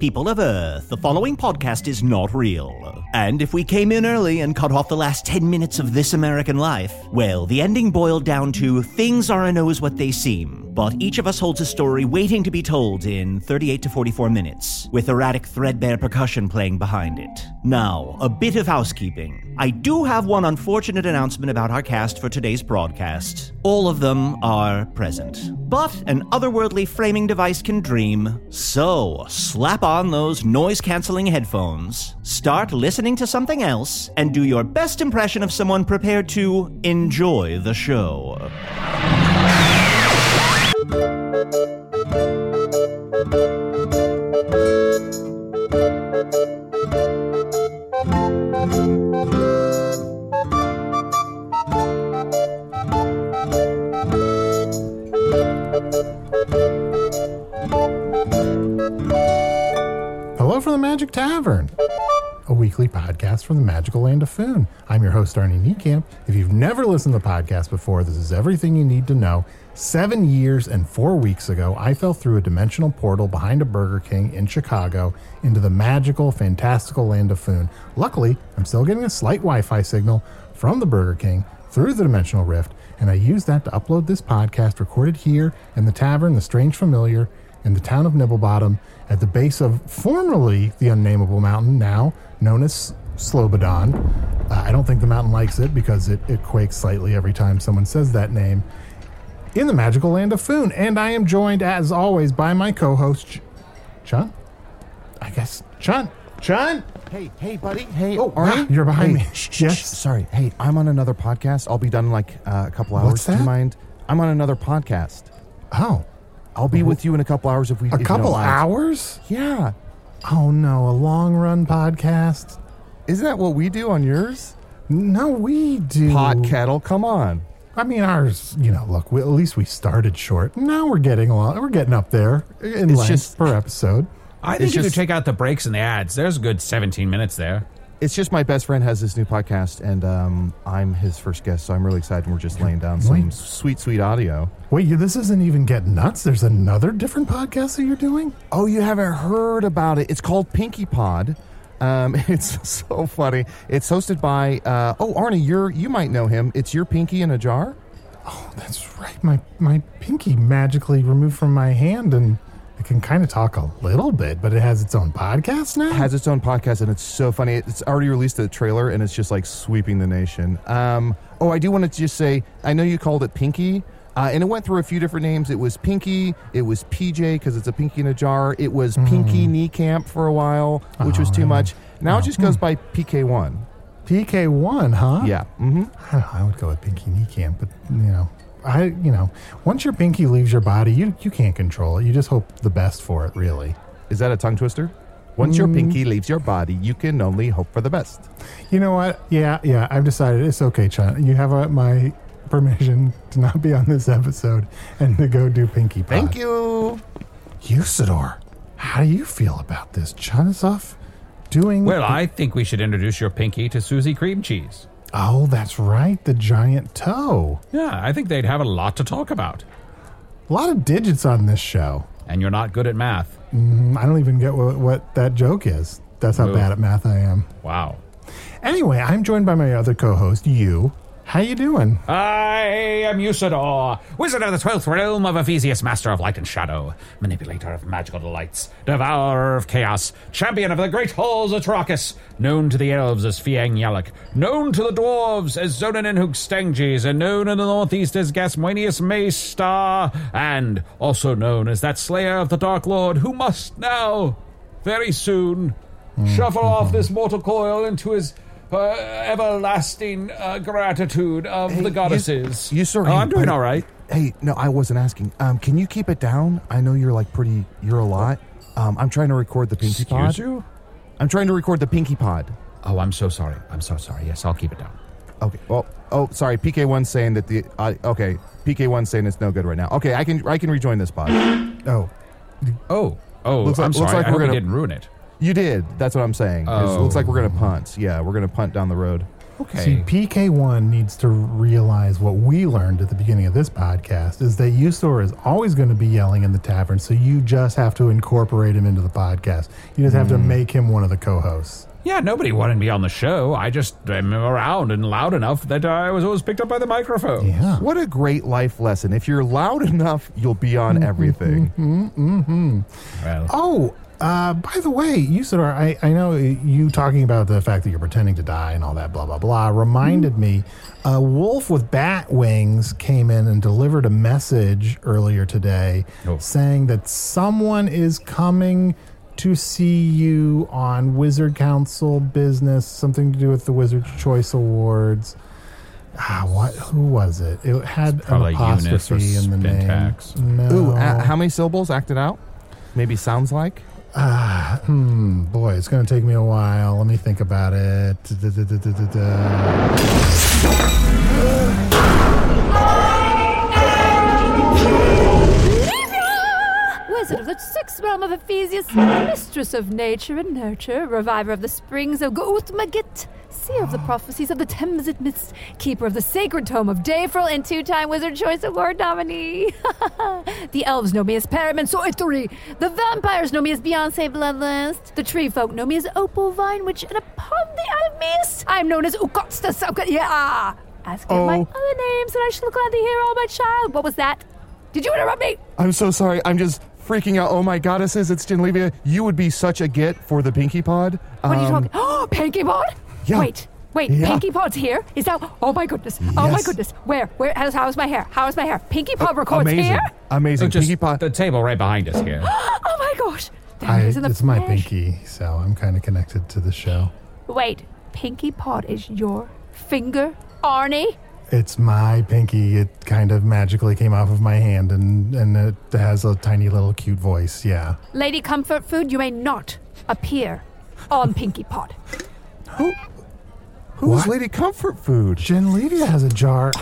People of Earth, the following podcast is not real. And if we came in early and cut off the last 10 minutes of this American life, well, the ending boiled down to things aren't always what they seem. But each of us holds a story waiting to be told in 38 to 44 minutes, with erratic, threadbare percussion playing behind it. Now, a bit of housekeeping. I do have one unfortunate announcement about our cast for today's broadcast. All of them are present. But an otherworldly framing device can dream. So, slap on those noise canceling headphones, start listening to something else, and do your best impression of someone prepared to enjoy the show. Tavern, a weekly podcast from the magical land of Foon. I'm your host, Arnie Niekamp. If you've never listened to the podcast before, this is everything you need to know. Seven years and four weeks ago, I fell through a dimensional portal behind a Burger King in Chicago into the magical, fantastical land of Foon. Luckily, I'm still getting a slight Wi Fi signal from the Burger King through the dimensional rift, and I used that to upload this podcast recorded here in the tavern, The Strange Familiar, in the town of Nibblebottom, at the base of formerly the unnameable mountain, now known as Slobodon. Uh, I don't think the mountain likes it because it, it quakes slightly every time someone says that name. In the magical land of Foon, and I am joined as always by my co-host, Ch- Chunt. I guess Chunt. Chunt. Hey, hey, buddy. Hey, Oh, Arnie. you're behind Hey, me. Shh, Yes? shh, sorry. Hey, I'm on another podcast. I'll be done in like uh, a couple hours. What's Do you that? mind? I'm on another podcast. Oh, I'll be with you in a couple hours if we. a if couple hours? Yeah. Oh no, a long run podcast. Isn't that what we do on yours? No, we do. Pot kettle. Come on. I mean, ours. You know, look. We, at least we started short. Now we're getting along. We're getting up there in It's length just- per episode. I think It's you just- could take out the breaks and the ads. There's a good 17 minutes there. It's just my best friend has this new podcast, and um, I'm his first guest, so I'm really excited. And we're just laying down some sweet, sweet audio. Wait, you, this isn't even getting nuts. There's another different podcast that you're doing. Oh, you haven't heard about it? It's called Pinky Pod. Um, it's so funny. It's hosted by uh, oh Arnie, you're you might know him. It's your pinky in a jar. Oh, that's right. My my pinky magically removed from my hand, and it can kind of talk a little bit, but it has its own podcast now. It has its own podcast and it's so funny. It's already released the trailer and it's just like sweeping the nation. Um, oh, I do want to just say I know you called it Pinky. Uh, and it went through a few different names. It was Pinky. It was PJ because it's a pinky in a jar. It was Pinky Niekamp for a while, which was too much. Now it just goes by PK1. PK one, huh? Yeah. hmm I, don't know, I would go with pinky Niekamp, but you know, I you know, once your pinky leaves your body, you you can't control it. You just hope the best for it, really. Is that a tongue twister? Once your pinky leaves your body, you can only hope for the best. You know what? Yeah, yeah. I've decided it's okay, Chunt. You have uh, my permission to not be on this episode and to go do pinky. Pod. Thank you. Usidore. How do you feel about this, Chunisov? Doing Well, I think we should introduce your pinky to Susie Cream Cheese. Oh, that's right, the giant toe. Yeah, I think they'd have a lot to talk about. A lot of digits on this show. And you're not good at math. Mm, I don't even get what, what that joke is. That's how bad at math I am. Wow. Anyway, I'm joined by my other co-host, you. How you doing? I am Usidore, wizard of the twelfth realm of Ephesius, master of light and shadow, manipulator of magical delights, devourer of chaos, champion of the great halls of Trakus, known to the elves as Fiang Yalak, known to the dwarves as Zonin Hugstanges, and known in the northeast as Gasmoenius Maystar, and also known as that slayer of the Dark Lord who must now, very soon, mm, shuffle off mm-hmm. this mortal coil into his uh, everlasting uh, gratitude of Hey, the goddesses. you sir, Oh, I'm doing all right. Hey, no, I wasn't asking. Um, can you keep it down? I know you're like pretty. You're a lot. Um, I'm trying to record the Pinky Pod. Excuse you? I'm trying to record the Pinky Pod. Oh, I'm so sorry. I'm so sorry. Yes, I'll keep it down. Okay. Well, oh, sorry. PK one saying that the. Uh, okay. PK one saying it's no good right now. Okay, I can I can rejoin this pod. Oh, Oh, oh, Looks like- I'm looks sorry. like I we're hope gonna- didn't ruin it. You did. That's what I'm saying. It oh. looks like we're gonna Oh. punt. Yeah, we're gonna punt down the road. Okay. See, PK1 needs to realize what we learned at the beginning of this podcast is that Usidore is always going to be yelling in the tavern, so you just have to incorporate him into the podcast. You just have to Hmm. make him one of the co-hosts. yeah, nobody wanted me on the show. I just am around and loud enough that I was always picked up by the microphone. Yeah. What a great life lesson. If you're loud enough, you'll be on mm-hmm, everything. Mm-hmm, mm-hmm. Well, Oh, uh, by the way, Usidore, I, I know you talking about the fact that you're pretending to die and all that blah, blah, blah, reminded me a wolf with bat wings came in and delivered a message earlier today Oh. saying that someone is coming to see you on Wizard Council business, something to do with the Wizard Choice Awards. Ah, what? Who was it? It had an probably Eunice or apostrophe in the name. Spintax. No. Ooh, a- how many syllables? acted out. Maybe sounds like. Hmm, boy, it's going to take me a while. Let me think about it. Da-da-da-da-da-da. Wizard of the sixth realm of Ephesius, mistress of nature and nurture, reviver of the springs of Goutmagit, seer of the prophecies of the Thamesit Mist, keeper of the sacred tome of Dayfril, and two-time Wizard Choice Award nominee. the elves know me as Paramin Soituri. The vampires know me as Beyonce Bloodlust. The tree folk know me as Opal Vine Witch, and upon the Isle of Mist, I'm known as Ukotsta Sauka. Yeah. Ask me my Oh. other names, and I shall gladly hear all my child. What was that? Did you interrupt me? I'm so sorry. I'm just freaking out. Oh my goddesses, it's Jyn'Leeviyah. You would be such a get for the Pinky Pod. What are you Um, talking? Oh, Pinky Pod! yeah. Wait, wait, Yeah. Pinky Pod's here? Is that? Oh my goodness! Oh my goodness! Where? Where? How's, how's my hair? How's my hair? Pinky Pod records Amazing. here? Amazing. Oh, just Pinky Pod. the table right behind us here. Oh my gosh! I, it is in the it's my pinky, so I'm kind of connected to the show. Wait, Pinky Pod is your finger, Arnie? It's my pinky. It kind of magically came off of my hand, and, and it has a tiny little cute voice. Yeah. Lady Comfort Food, you may not appear on Pinky Pod. Who? Who is What? Lady Comfort Food? Jyn'Leeviyah has a jar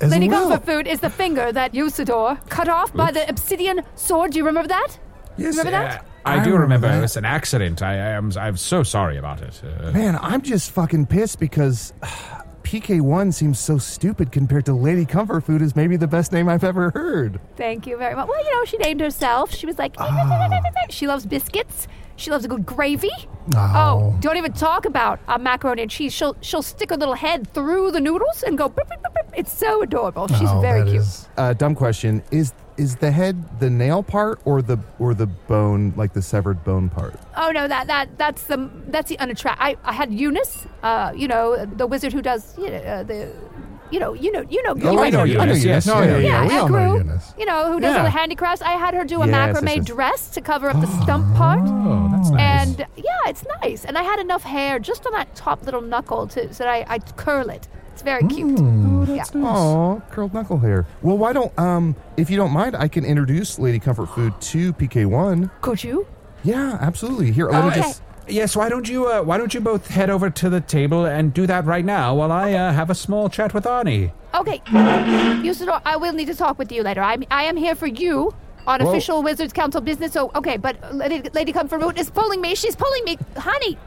as Lady well. Comfort Food is the finger that Usidore cut off by the obsidian sword. Do you remember that? Yes, Remember that? uh, I, I do remember remember. that. It was an accident. I, I am. I'm so sorry about it. Uh, Man, I'm just fucking pissed because PK1 seems so stupid compared to Lady Comfort Food is maybe the best name I've ever heard. Thank you very much. Well, you know, she named herself. She was like, she loves biscuits. She loves a good gravy. Oh. don't even talk about uh, macaroni and cheese. She'll she'll stick her little head through the noodles and go. It's so adorable. She's Oh, very cute. is- Uh, dumb question. Is is the head the nail part or the or the bone like the severed bone part? Oh no, that that that's the that's the unattract. I, I had Eunice, uh, you know, the wizard who does you know, uh, the, you know, you know, you know, Oh, you I know guys- Eunice, yes, Oh, yeah. yeah, yeah. We all know Eunice. you know, who does Yeah. all the handicrafts. I had her do a Yes, macrame yes, dress to cover up the stump part. oh, that's nice. And yeah, it's nice. And I had enough hair just on that top little knuckle to so that I I curl it. It's very cute. yeah. Oh, curled knuckle hair. Well, why don't um if you don't mind, I can introduce Lady Comfort Food to PK1. Could you? Yeah, absolutely. Here, let me Okay. just Yes, why don't you uh, why don't you both head over to the table and do that right now while I uh, have a small chat with Arnie? Okay. Usidore, I will need to talk with you later. I'm I am here for you on official Wizards Council business. So, okay, but Lady, Lady Comfort Food is pulling me. She's pulling me. Honey,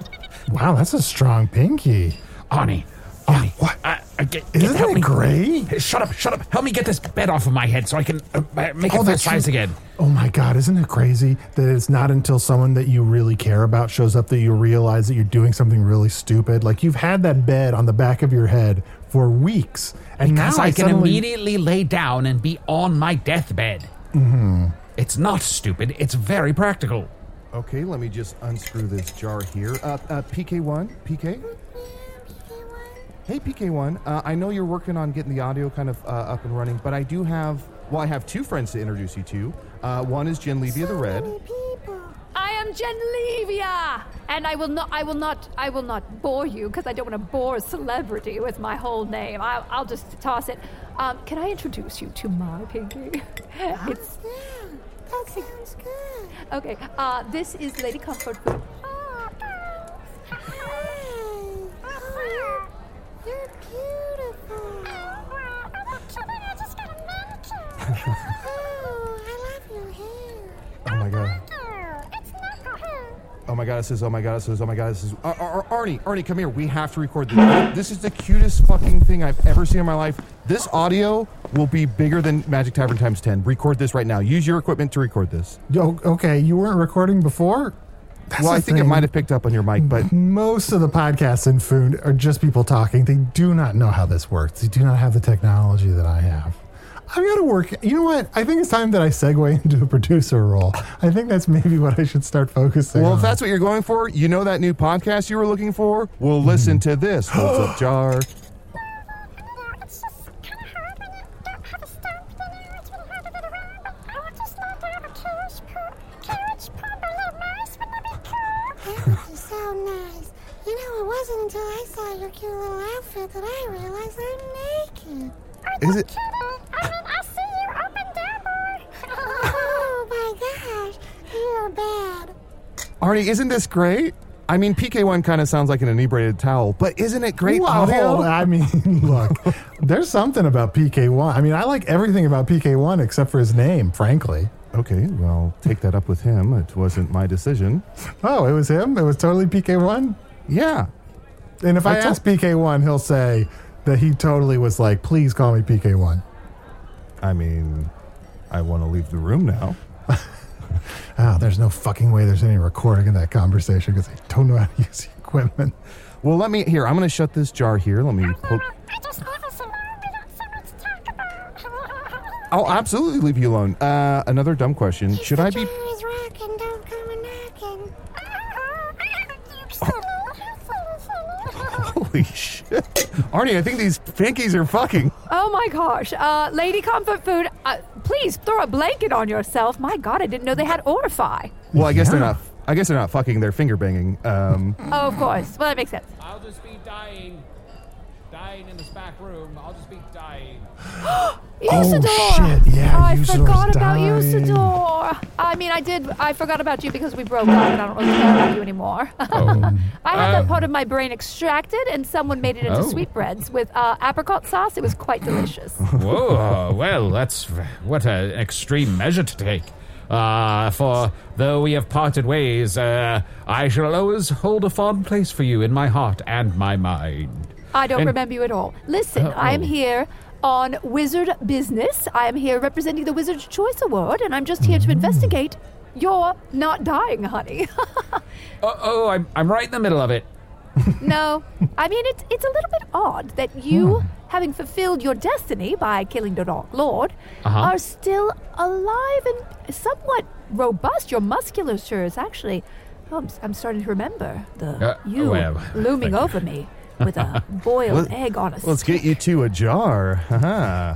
Wow, that's a strong pinky. Arnie. Arnie. what? Uh, uh, get, Isn't help it me. great? Hey, Shut up, shut up. Help me get this bed off of my head so I can uh, uh, make it full that's size true. again. Oh my God, isn't it crazy that it's not until someone that you really care about shows up that you realize that you're doing something really stupid? Like you've had that bed on the back of your head for weeks, and Because now I can suddenly, immediately lay down and be on my deathbed. Mm-hmm. It's not stupid, it's very practical. Okay, let me just unscrew this jar here. Uh, uh, PK1, PK. Hey, PK1. Uh, I know you're working on getting the audio kind of uh, up and running, but I do have. Well, I have two friends to introduce you to. Uh, one is Jyn'Leeviyah the Red. I am Jyn'Leeviyah, and I will not. I will not. I will not bore you because I don't want to bore a celebrity with my whole name. I'll, I'll just toss it. Um, can I introduce you to my pinky? It's That sounds good. okay. Uh, this is Lady Comfort Food. Oh, you're, you're beautiful. oh, I love your hair. Oh my god. It's not. Oh my god, it says, oh my god, it says, oh my god, it says, Ar- Ar- Ar- Arnie, Arnie, come here. We have to record this. This is the cutest fucking thing I've ever seen in my life. This audio will be bigger than Magic Tavern times 10. Record this right now. Use your equipment to record this. Yo, okay, you weren't recording before. That's well, I think it might have picked up on your mic, but Most of the podcasts in Foon are just people talking. They do not know how this works. They do not have the technology that I have. I've got to work. You know what? I think it's time that I segue into a producer role. I think that's maybe what I should start focusing on. well, on. if that's what you're going for, you know that new podcast you were looking for? Well, listen mm-hmm. to this. Holds up jar. Wasn't until I saw your cute little outfit that I realized I'm naked. Is it? I mean, I see you up and down, boy. oh my gosh, you're bad. Arnie, isn't this great? I mean, PK1 kind of sounds like an inebriated towel, but isn't it great Wow, audio? I mean, look, there's something about PK1. I mean, I like everything about PK1 except for his name, frankly. Okay, well, take that up with him. It wasn't my decision. Oh, it was him? It was totally PK1? Yeah. And if I, I told- ask PK1, he'll say that he totally was like, please call me PK1. I mean, I want to leave the room now. Oh, there's no fucking way there's any recording of that conversation because I don't know how to use the equipment. Well, let me here. I'm going to shut this jar here. Let me. Poke. I just love us alone. We got so much to talk about. I'll absolutely leave you alone. Uh, another dumb question. Should I be? Holy shit, Arnie! I think these pinkies are fucking. Oh my gosh, uh, Lady Comfort Food, uh, please throw a blanket on yourself. My God, I didn't know they had orifi. Well, I guess they're not. I guess they're not fucking. They're finger banging. Um, Oh, of course. Well, that makes sense. I'll just be dying. Dying in this back room. I'll just be dying. Usidore! Oh, shit, yeah, Oh, I Usidore's forgot about dying. Usidore. I mean, I did. I forgot about you because we broke up, and I don't really care about you anymore. I had that part of my brain extracted, and someone made it into Oh. sweetbreads with uh, apricot sauce. It was quite delicious. Whoa, well, that's what an extreme measure to take. Uh, for though we have parted ways, uh, I shall always hold a fond place for you in my heart and my mind. I don't And- remember you at all. Listen, I am here on Wizard business. I am here representing the Wizard's Choice Award, and I'm just here to investigate your not dying, honey. Oh, oh I'm, I'm right in the middle of it. no, I mean it's it's a little bit odd that you, having fulfilled your destiny by killing the Dark Lord, Uh-huh. are still alive and somewhat robust. Your musculature is actually. Oh, I'm, I'm starting to remember the Uh, you well, looming over me with a boiled Let- egg on a let's get you to a jar. Haha.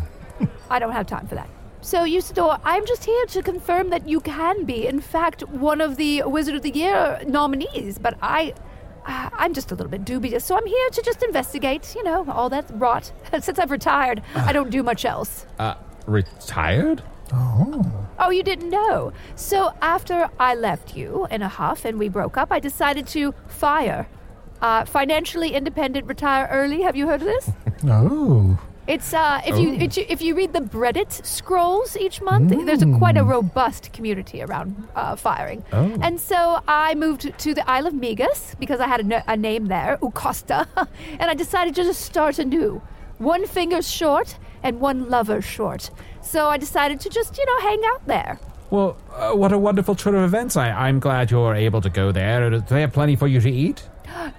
I don't have time for that. So, Usidore, I'm just here to confirm that you can be, in fact, one of the Wizard of the Year nominees. But I, uh, I'm just a little bit dubious, so I'm here to just investigate. You know, all that rot. Since I've retired, I don't do much else. Uh, retired? Oh, you didn't know. So after I left you in a huff and we broke up, I decided to fire. Uh, financially independent, retire early. Have you heard of this? Oh. It's uh, if you if you- if you read the Reddit scrolls each month, there's a, quite a robust community around uh, firing. Oh. And so I moved to the Isle of Migas because I had a, no- a name there, Ucosta, and I decided to just start anew. One finger short and one lover short. So I decided to just you know hang out there. Well, uh, what a wonderful turn of events. I, I'm glad you're able to go there. Do they have plenty for you to eat?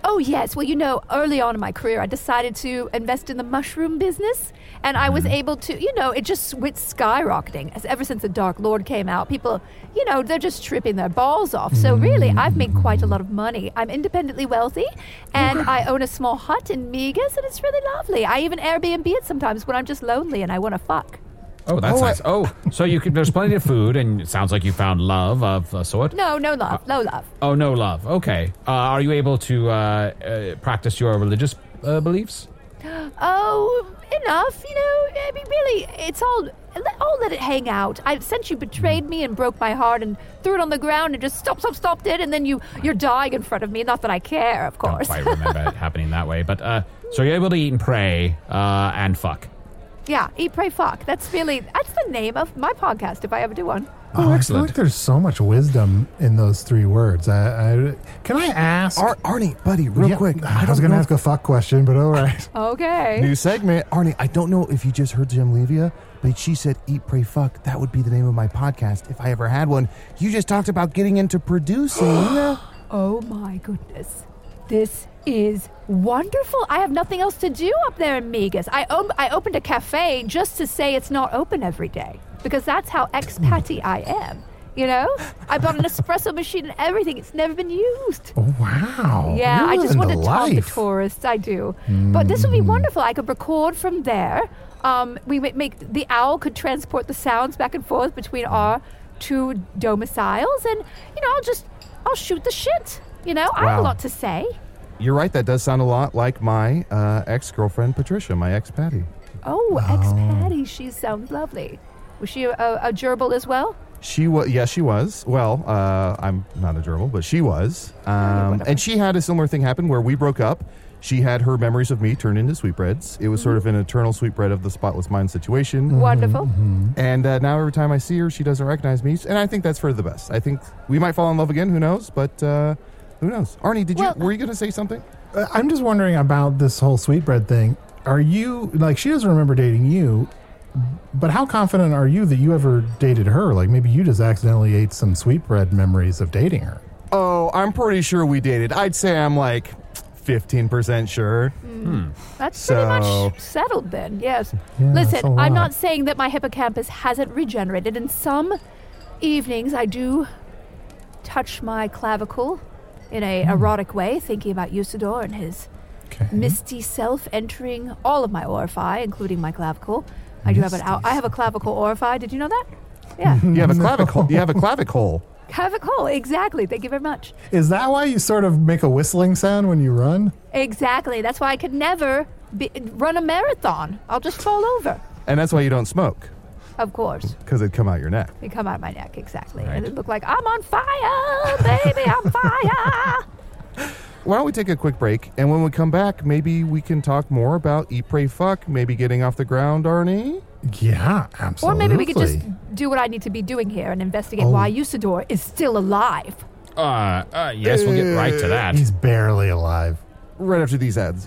Oh, yes. Well, you know, early on in my career, I decided to invest in the mushroom business. And I was mm-hmm. able to, you know, it just went skyrocketing. As ever since The Dark Lord came out, people, you know, they're just tripping their balls off. So, really, mm. I've made quite a lot of money. I'm independently wealthy, and I own a small hut in Migas, and it's really lovely. I even Airbnb it sometimes when I'm just lonely and I want to fuck. Oh, that's Oh, I- nice. oh, so you can, there's plenty of food, and it sounds like you found love of a sort. No, no love, no love. Oh, no love. Okay. Uh, are you able to uh, uh, practice your religious uh, beliefs? Oh, enough. You know, I mean, really, it's all. I'll let it hang out. I since you betrayed me and broke my heart and threw it on the ground and just stop, stop, stopped it, and then you you're dying in front of me. Not that I care, of course. Don't quite remember it happening that way, but uh, so you're able to eat and pray uh, and fuck. Yeah, eat, pray, fuck. That's really that's the name of my podcast if I ever do one. Oh, I feel like there's so much wisdom in those three words. I, I can I ask? Ar- Arnie, buddy, real Yeah, quick. I was going to know ask a fuck question, but all right. Okay. New segment. Arnie, I don't know if you just heard Jyn'Leeviyah, but she said eat, pray, fuck. That would be the name of my podcast if I ever had one. You just talked about getting into producing. Oh my goodness. This is wonderful. I have nothing else to do up there in Migas. I, om- I opened a cafe just to say it's not open every day because that's how expatty I am. You know? I bought an espresso machine and everything. It's never been used. Oh, wow. Yeah, You're I just want to talk to tourists. I do. But this would be wonderful. I could record from there. Um, we make the owl could transport the sounds back and forth between our two domiciles, and you know, I'll just I'll shoot the shit. You know, I have a lot to say. You're right. That does sound a lot like my uh, ex girlfriend, Patricia, my ex Patty. Oh, ex Patty, she sounds lovely. Was she a, a gerbil as well? She was, yes, she was. Well, uh, I'm not a gerbil, but she was. Um, and she had a similar thing happen where we broke up. She had her memories of me turned into sweetbreads. It was sort of an eternal sweetbread of the spotless mind situation. Wonderful. And uh, now every time I see her, she doesn't recognize me. And I think that's for the best. I think we might fall in love again. Who knows? But uh, who knows? Arnie, did Well- you were you going to say something? Uh, I'm just wondering about this whole sweetbread thing. Are you, like, she doesn't remember dating you, but how confident are you that you ever dated her? Like, maybe you just accidentally ate some sweetbread memories of dating her. Oh, I'm pretty sure we dated. I'd say I'm like 15% sure. That's pretty So- much settled then, yes. Yeah, Listen, I'm not saying that my hippocampus hasn't regenerated. In some evenings, I do touch my clavicle in a hmm. erotic way, thinking about Usador and his Okay. misty self entering all of my orifi, including my clavicle. I do have an out- I have a clavicle orifi. Did you know that? Yeah, You have a clavicle. you have a clavicle. clavicle. Exactly. Thank you very much. Is that why you sort of make a whistling sound when you run? Exactly. That's why I could never be, run a marathon. I'll just fall over. And that's why you don't smoke Of course. because it'd come out your neck. They come out of my neck, exactly. Right. And it looked like I'm on fire, baby, I'm fire. Why don't we take a quick break? And when we come back, maybe we can talk more about Eat, Pray, Fuck, maybe getting off the ground, Arnie? Yeah, absolutely. or maybe we could just do what I need to be doing here and investigate Oh. why Usidore is still alive. Uh, uh, yes, we'll get right to that. He's barely alive. Right after these ads.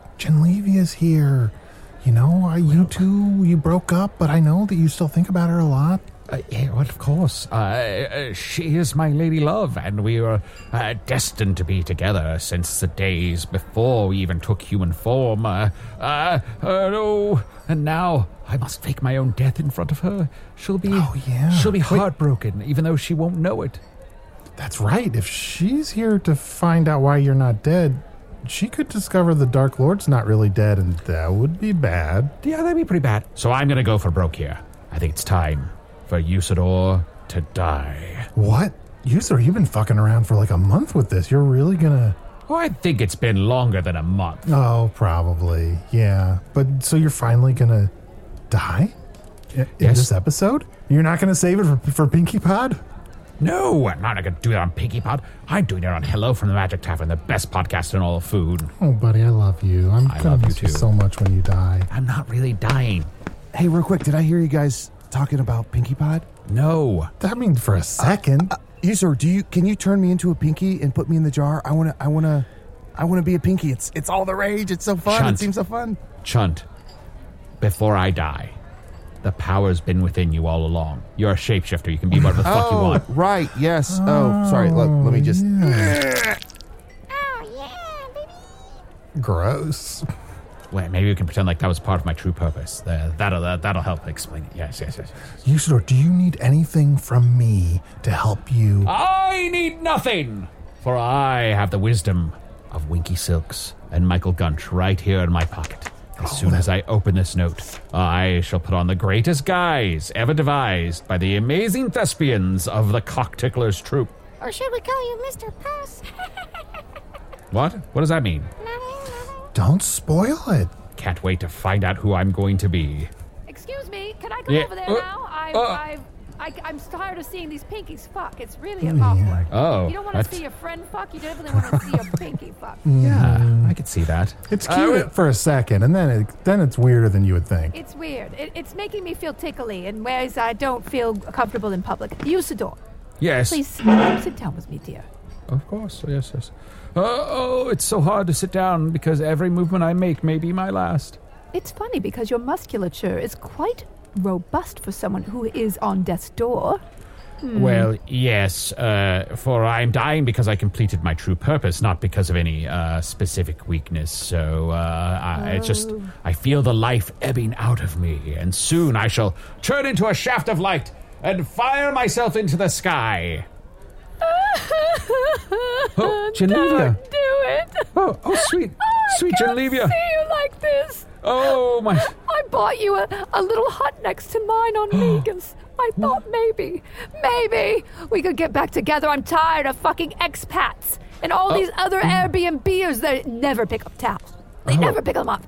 Jyn'Leeviyah's here. You know, uh, you two, you broke up, but I know that you still think about her a lot. Uh, yeah, well, of course. Uh, uh, she is my lady love, and we were uh, destined to be together since the days before we even took human form. Uh, uh, uh, no, and now I must fake my own death in front of her. She'll be, Oh, yeah. she'll be Wait. heartbroken, even though she won't know it. That's right. If she's here to find out why you're not dead, she could discover the Dark Lord's not really dead, and that would be bad. Yeah, that'd be pretty bad. So I'm gonna go for broke here. I think it's time for Usidore to die. What? Usidore, you've been fucking around for like a month with this. You're really gonna. Oh, I think it's been longer than a month. Oh, probably. Yeah. But so you're finally gonna die? In Yes. this episode? You're not gonna save it for, for Pinkie Pod? No, I'm not gonna do that on Pinkie Pod. I'm doing it on Hello from the Magic Tavern, the best podcast in all of Foon. Oh, buddy, I love you. I'm I gonna love you miss you too. so much when you die. I'm not really dying. Hey, real quick, did I hear you guys talking about Pinkie Pod? No. That means for a second. Uh, uh, you sir, do you can you turn me into a pinky and put me in the jar? I wanna I wanna I wanna be a pinky. It's it's all the rage. It's so fun. Chunt. It seems so fun. Chunt, before I die, the power's been within you all along. You're a shapeshifter. You can be whatever the fuck you Oh, want. right, yes. Oh, sorry. Let, let me just Oh, yeah, baby. Gross. Wait, maybe we can pretend like that was part of my true purpose. Uh, that'll uh, that'll help explain it. Yes, yes, yes. Usidore, do you need anything from me to help you? I need nothing, for I have the wisdom of Winky Silks and Michael Gunch right here in my pocket. As soon as I open this note, I shall put on the greatest guise ever devised by the amazing thespians of the Cockticklers troupe. Or should we call you Mr. Puss? What? What does that mean? Don't spoil it. Can't wait to find out who I'm going to be. Excuse me, can I come Yeah, over there uh, now? I've, uh. I've, I, I'm tired of seeing these pinkies fuck. It's really awkward. Oh, You don't want to see your friend fuck. You definitely don't want to see a pinky fuck. Yeah, I could see that. It's Uh, cute for a second, and then it, then it's weirder than you would think. It's weird. It, it's making me feel tickly in ways I don't feel comfortable in public. Usidore, Yes. please sit down with me, dear. Of course, yes, yes. Uh, oh, it's so hard to sit down because every movement I make may be my last. It's funny because your musculature is quite robust for someone who is on death's door. Hmm. Well, yes, uh, for I'm dying because I completed my true purpose, not because of any uh, specific weakness. So uh, I, it's just, Oh. I feel the life ebbing out of me, and soon I shall turn into a shaft of light and fire myself into the sky. Oh, Jyn'Leeviyah. Don't do it. Oh, oh, sweet, sweet I can't see you like this. Oh, my. I bought you a, a little hut next to mine on Megan's. I thought maybe, maybe we could get back together. I'm tired of fucking expats and all Oh. these other Airbnbers that never pick up towels. They Oh. never pick them up.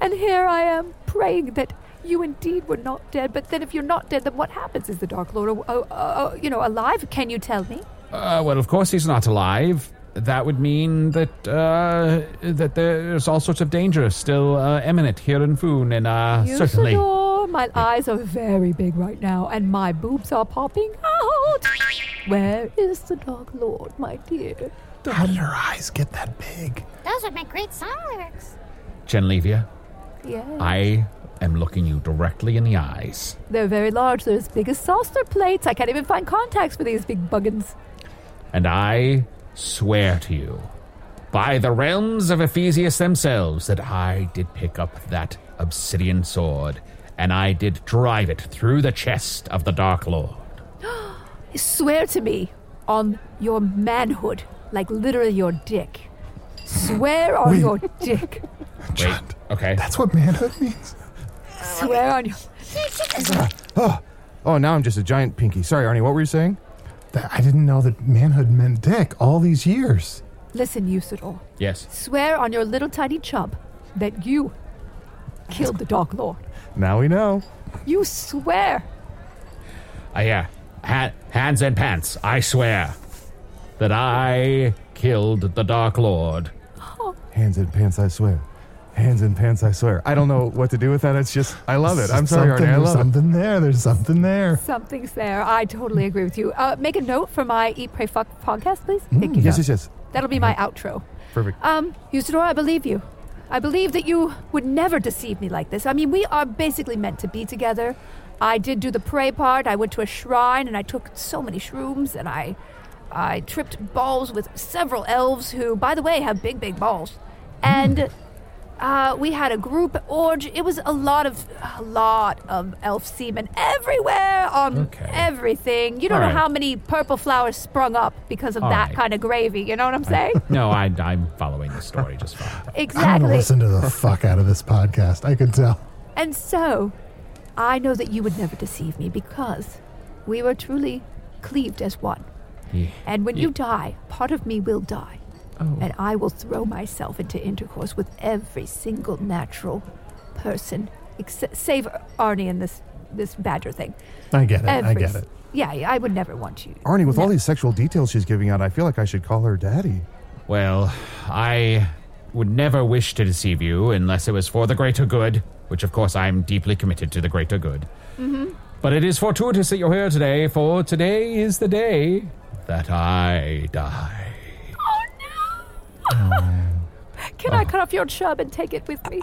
And here I am praying that you indeed were not dead. But then if you're not dead, then what happens? Is the Dark Lord, uh, uh, uh, you know, alive? Can you tell me? Uh, well, of course he's not alive. That would mean that uh, that there's all sorts of danger still uh, imminent here in Foon, and uh, certainly. My eyes are very big right now, and my boobs are popping out. Where is the Dark Lord, my dear? How did her eyes get that big? Those would make great song lyrics. Jyn'Leeviyah, Yeah. I am looking you directly in the eyes, They're very large. They're as big as saucer plates. I can't even find contacts for these big buggins. And I swear to you, by the realms of Ephesius themselves, that I did pick up that obsidian sword, and I did drive it through the chest of the Dark Lord. Swear to me on your manhood, like literally your dick. Swear on Wait. your dick. Wait, okay. That's what manhood means. Swear on your. Oh, oh, now I'm just a giant pinky. Sorry, Arnie. What were you saying? That, I didn't know that manhood meant dick all these years. Listen, Usidore. Yes. Swear on your little tiny chub that you killed the Dark Lord. Now we know. You swear. Uh, I hear. Ha- hands and pants, I swear that I killed the Dark Lord. Hands and pants, I swear. Hands in pants, I swear. I don't know what to do with that. It's just, I love it. I'm sorry, Arnie. I there's love it. something there. There's something there. Something's there. I totally agree with you. Uh, make a note for my Eat, Pray, Fuck podcast, please. Mm, Thank you. Yes, yes, yes. That'll be my outro. Perfect. Um, Usidore, I believe you. I believe that you would never deceive me like this. I mean, we are basically meant to be together. I did do the pray part. I went to a shrine and I took so many shrooms and I I tripped balls with several elves who, by the way, have big, big balls. And uh, we had a group orgy. It was a lot of a lot of elf semen everywhere on Okay. everything. You don't All know right. how many purple flowers sprung up because of All that right. kind of gravy. You know what I'm saying? No, I, I'm following the story just fine. Exactly. I'm gonna exactly. listen to the fuck out of this podcast. I can tell. And so, I know that you would never deceive me because we were truly cleaved as one. Yeah. And when you die, part of me will die. Oh. And I will throw myself into intercourse with every single natural person, except, save Arnie and this, this badger thing. I get it. I get it. Yeah, yeah, I would never want you. Arnie, with all these sexual details she's giving out, I feel like I should call her daddy. Well, I would never wish to deceive you unless it was for the greater good, which of course I'm deeply committed to the greater good. Mm-hmm. But it is fortuitous that you're here today, for today is the day that I die. Can I cut off your chub and take it with me?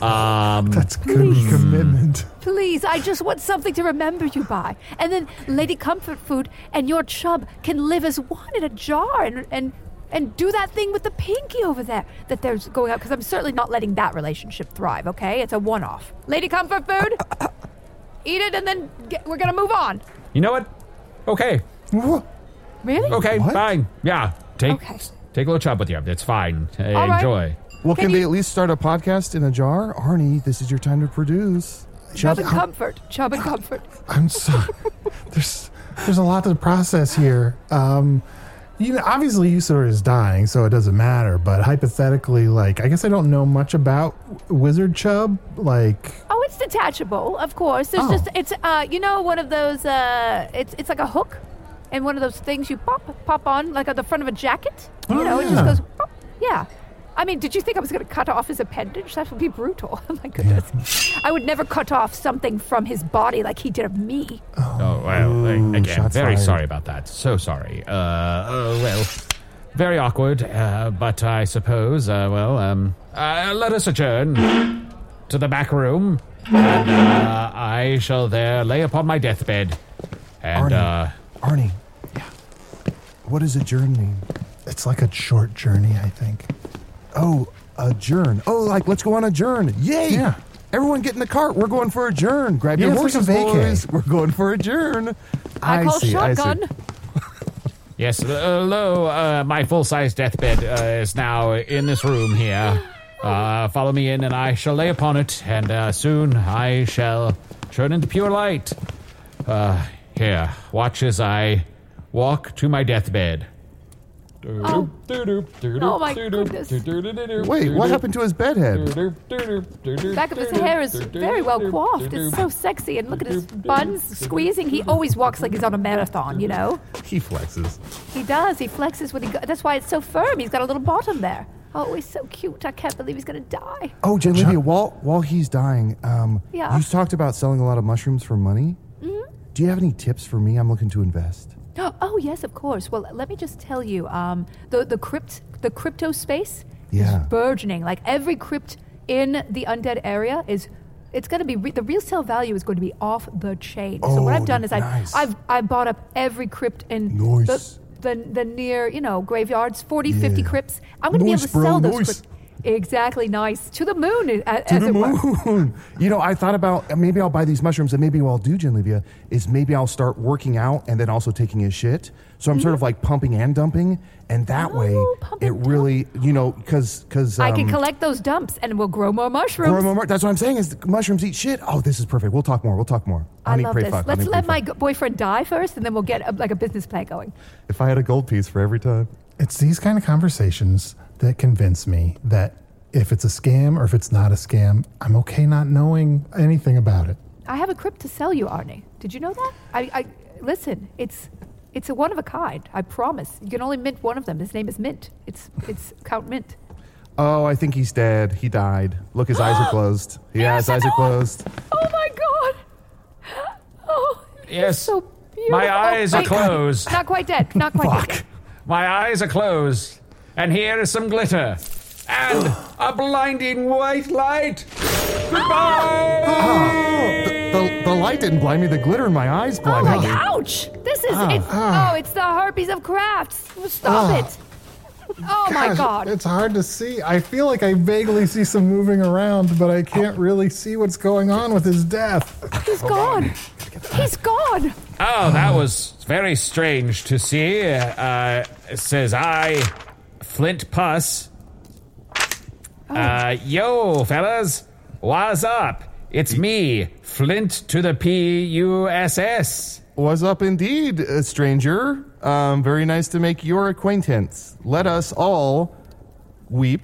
Um, That's good Please. commitment. Please, I just want something to remember you by. And then Lady Comfort Food and your chub can live as one in a jar and and and do that thing with the pinky over there that there's going up because I'm certainly not letting that relationship thrive, okay? It's a one-off. Lady Comfort Food, eat it and then get, we're going to move on. you know what? Okay, Really? okay, What? fine. Yeah, take Okay. Take a little chub with you. It's fine. All right. Enjoy. Well, Can can, you- they at least start a podcast in a jar? Arnie, this is your time to produce. Chub and Comfort. Chub and Comfort. I'm sorry. there's there's a lot to process here. Um, you know, obviously Usidore is dying, so it doesn't matter. But hypothetically, like, I guess I don't know much about Wizard Chub. Like, Oh, it's detachable, of course. There's Oh. just it's uh you know one of those uh it's it's like a hook and one of those things you pop pop on like on the front of a jacket. You Oh, know, it just goes pop. Yeah. I mean, did you think I was going to cut off his appendage? That would be brutal. Oh my goodness. I would never cut off something from his body like he did of me. Oh, well, Ooh, again, shots very fired. sorry about that. So sorry. Uh, uh well, very awkward, uh, but I suppose, uh, well, um, uh, let us adjourn to the back room, and uh, I shall there lay upon my deathbed. And, Arnie. Yeah. What does adjourn mean? it's like a short journey. I think. Oh, adjourn. Oh, like let's go on a journ. Yay! Yeah. Everyone get in the cart. We're going for a journ. Grab Yeah, your it's like horses, vacay. boys. We're going for a journ. I, call see, I see. shotgun. yes, uh, hello, uh, my full-size deathbed uh, is now in this room here. Uh, follow me in, and I shall lay upon it, and uh, soon I shall turn into pure light. Uh, here, watch as I walk to my deathbed. Oh. Oh my goodness. Wait, what happened to his bedhead? The Back of his hair is very well coiffed. It's so sexy. And look at his buns squeezing. He always walks like he's on a marathon, you know? He flexes. He does. He flexes when he go- That's why it's so firm. He's got a little bottom there. Oh, he's so cute. I can't believe he's going to die. Oh, Jyn'Leeviyah, while while he's dying, um, Yeah. you talked about selling a lot of mushrooms for money. Do you have any tips for me? I'm looking to invest. Oh, yes, of course. Well, let me just tell you um, the, the, crypt, the crypto space Yeah. is burgeoning. Like every crypt in the undead area is. It's going to be re- the real sale value is going to be off the chain. so what Oh, I've done is nice. I've I've I bought up every crypt in Nice. the, the the near you know graveyards, 40, 50 crypts. I'm going to Nice, be able to bro, sell those nice. Crypts. Exactly, nice to the moon, a- To as the it moon. You know, I thought about uh, maybe I'll buy these mushrooms, and maybe what I'll do, Jyn'Leeviyah, is maybe I'll start working out and then also taking a shit. So I'm sort of like pumping and dumping, and that way Mm-hmm. Oh, pump it and really, you know, because because I can collect those dumps and we'll grow more mushrooms. Grow more- That's what I'm saying. Is mushrooms eat shit? Oh, this is perfect. We'll talk more. We'll talk more. I Honey, love pray this. fuck. Let's Honey, let my fuck. boyfriend die first, and then we'll get a, like a business plan going. If I had a gold piece for every time. It's these kind of conversations that convince me that if it's a scam or if it's not a scam. I'm okay not knowing anything about it. I have a crypt to sell you, Arnie. Did you know that? I, I listen. It's it's a one of a kind. I promise. You can only mint one of them. His name is Mint. It's it's Count Mint. Oh, I think he's dead. He died. Look, his eyes are closed. Yeah, his eyes are oh, closed. Oh my god! Oh, Yes. so beautiful. My eyes are Wait, closed. Not quite dead. Not quite dead. My eyes are closed. And here is some glitter. And a blinding white light. Goodbye! The, the, the light didn't blind me. The glitter in my eyes Oh blinded my me. ouch! This is Ah. it's Ah. oh, it's the harpies of crafts. Stop Ah. it! Oh my Gosh, god! It's hard to see. I feel like I vaguely see some moving around, but I can't really see what's going on with his death. He's gone. He's gone. Oh, that was very strange to see. Uh, says I, Flint Puss. Uh, yo, fellas, what's up? It's me, Flint to the P U S S. Was up indeed, uh, stranger. Um, very nice to make your acquaintance. Let us all weep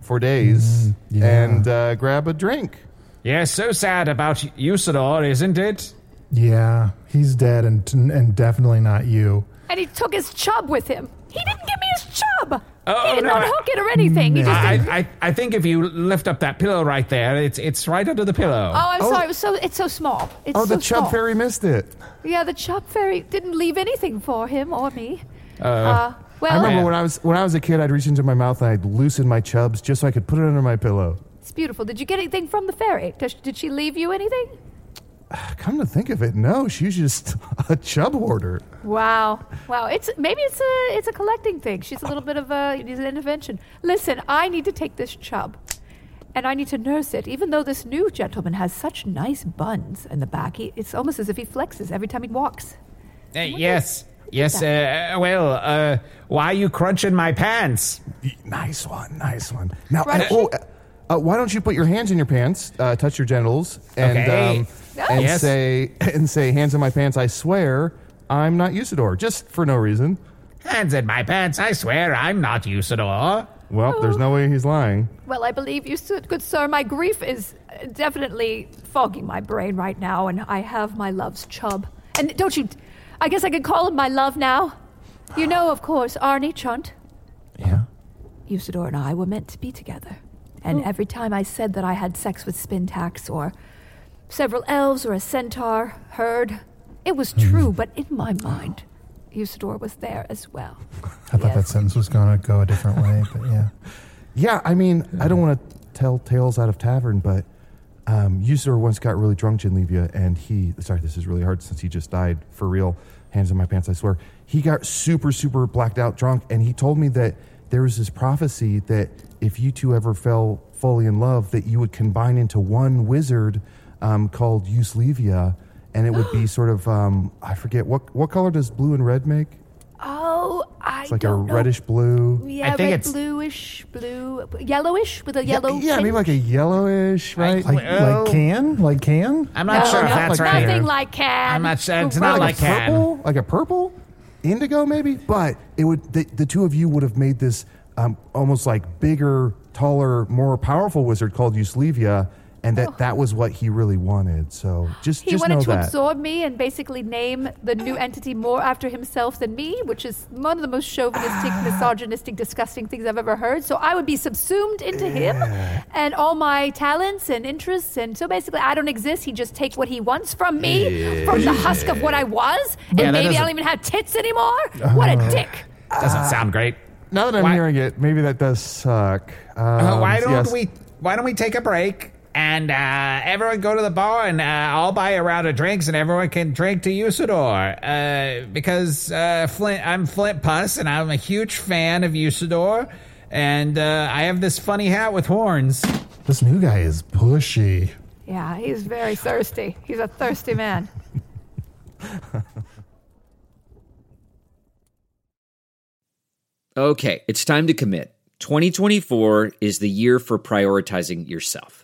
for days and uh, grab a drink. Yeah, so sad about Usidore, isn't it? Yeah, he's dead and and definitely not you. And he took his chub with him. He didn't give me his chub. Oh, he didn't no, I- unhook it or anything. He just I, I, I think if you lift up that pillow right there, it's it's right under the pillow. Oh, I'm sorry. It was so it's so small. It's oh, so the Chub small. Fairy missed it. Yeah, the chub fairy didn't leave anything for him or me. Uh, Uh, well, I remember when I was when I was a kid, I'd reach into my mouth and I'd loosen my chubs just so I could put it under my pillow. it's beautiful. Did you get anything from the fairy? Did she leave you anything? Come to think of it, no, she's just a chub hoarder. Wow, wow. It's maybe it's a it's a collecting thing. She's a little bit of a needs an intervention. Listen, I need to take this chub, and I need to nurse it. Even though this new gentleman has such nice buns in the back, he, it's almost as if he flexes every time he walks. Uh, yes, yes. Uh, well, uh, why are you crunching my pants? Nice one, nice one. Now, Right. oh, uh, uh, why don't you put your hands in your pants, uh, touch your genitals, and Okay. um, and Yes. say and say, "Hands in my pants." I swear, I'm not Usidore, just for no reason. Hands in my pants. I swear, I'm not Usidore. Well, there's no way he's lying. Well, I believe you, sir- good sir. My grief is uh, definitely fogging my brain right now, and I have my love's chub. And don't you? I guess I could call him my love now. You know, of course, Arnie Chunt. Yeah. Usidore and I were meant to be together. And every time I said that I had sex with Spintax or several elves or a centaur, heard, it was true, but in my mind, Usidore was there as well. I thought that sentence was going to go a different way, but yeah. Yeah, I mean, I don't want to tell tales out of tavern, but um, Usidore once got really drunk, Jyn'Leeviyah, and he. Sorry, this is really hard since he just died for real. Hands in my pants, I swear. He got super, super blacked out drunk, and he told me that there was this prophecy that if you two ever fell fully in love, that you would combine into one wizard um, called Euslevia, and it would be sort of um, I forget what what color does blue and red make? Oh, I It's like a don't know. reddish blue. Yeah, red, bluish, blue, yellowish with a Yeah, yellow. yeah, maybe tinge. like a yellowish, right? Like, like can? Like can? I'm not No, sure if no, that's nothing like can. I'm not sure. It's not like a can. purple, like a purple, indigo maybe. But it would the, the two of you would have made this um, almost like bigger, taller, more powerful wizard called Euslevia, and that that was what he really wanted. So just He just wanted know to that. absorb me and basically name the new entity more after himself than me, which is one of the most chauvinistic, misogynistic, disgusting things I've ever heard. So I would be subsumed into him and all my talents and interests. And so basically, I don't exist. He just take what he wants from me, from the husk of what I was. And Yeah, maybe I don't even have tits anymore. What a dick. Doesn't sound great. now that I'm Why- hearing it, maybe that does suck. Um, Uh, why don't yes. we? Why don't we take a break and uh, everyone go to the bar and uh, I'll buy a round of drinks and everyone can drink to Usidore uh, because uh, Flint. I'm Flint Puss and I'm a huge fan of Usidore and uh, I have this funny hat with horns. This new guy is pushy. Yeah, he's very thirsty. He's a thirsty man. Okay, it's time to commit. 2024 is the year for prioritizing yourself.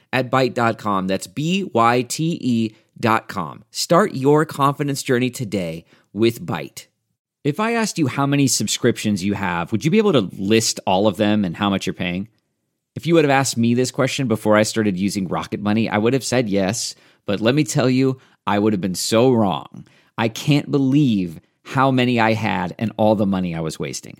at Byte.com. That's B-Y-T-E dot com. Start your confidence journey today with Byte. If I asked you how many subscriptions you have, would you be able to list all of them and how much you're paying? If you would have asked me this question before I started using Rocket Money, I would have said yes. But let me tell you, I would have been so wrong. I can't believe how many I had and all the money I was wasting.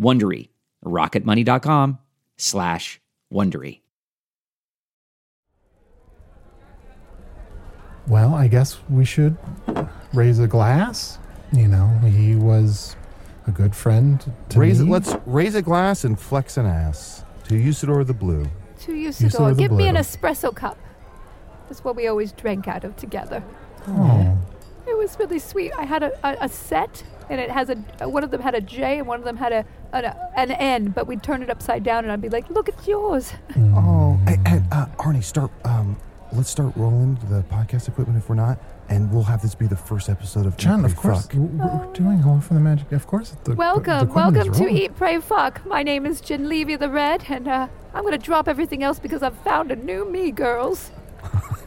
Wondery. rocketmoney.com slash Wondery. Well, I guess we should raise a glass. You know, he was a good friend to raise me. it, let's raise a glass and flex an ass to Usidore the Blue. To Usidore Usidore, the give me an Blue. espresso cup. That's what we always drank out of together. Oh. It was really sweet. I had a, a, a set, and it has a one of them had a J, and one of them had a an, an N. But we'd turn it upside down, and I'd be like, "Look, it's yours." Oh, and, and uh, Arnie, start. Um, let's start rolling the podcast equipment if we're not, and we'll have this be the first episode of John, Eat, of course, Fuck. w- w- we're doing Hello from the Magic. Of course, the, the welcome, equipment is welcome to. Eat, Pray, Fuck. My name is Jyn'Leeviyah the Red, and uh, I'm gonna drop everything else because I've found a new me, girls.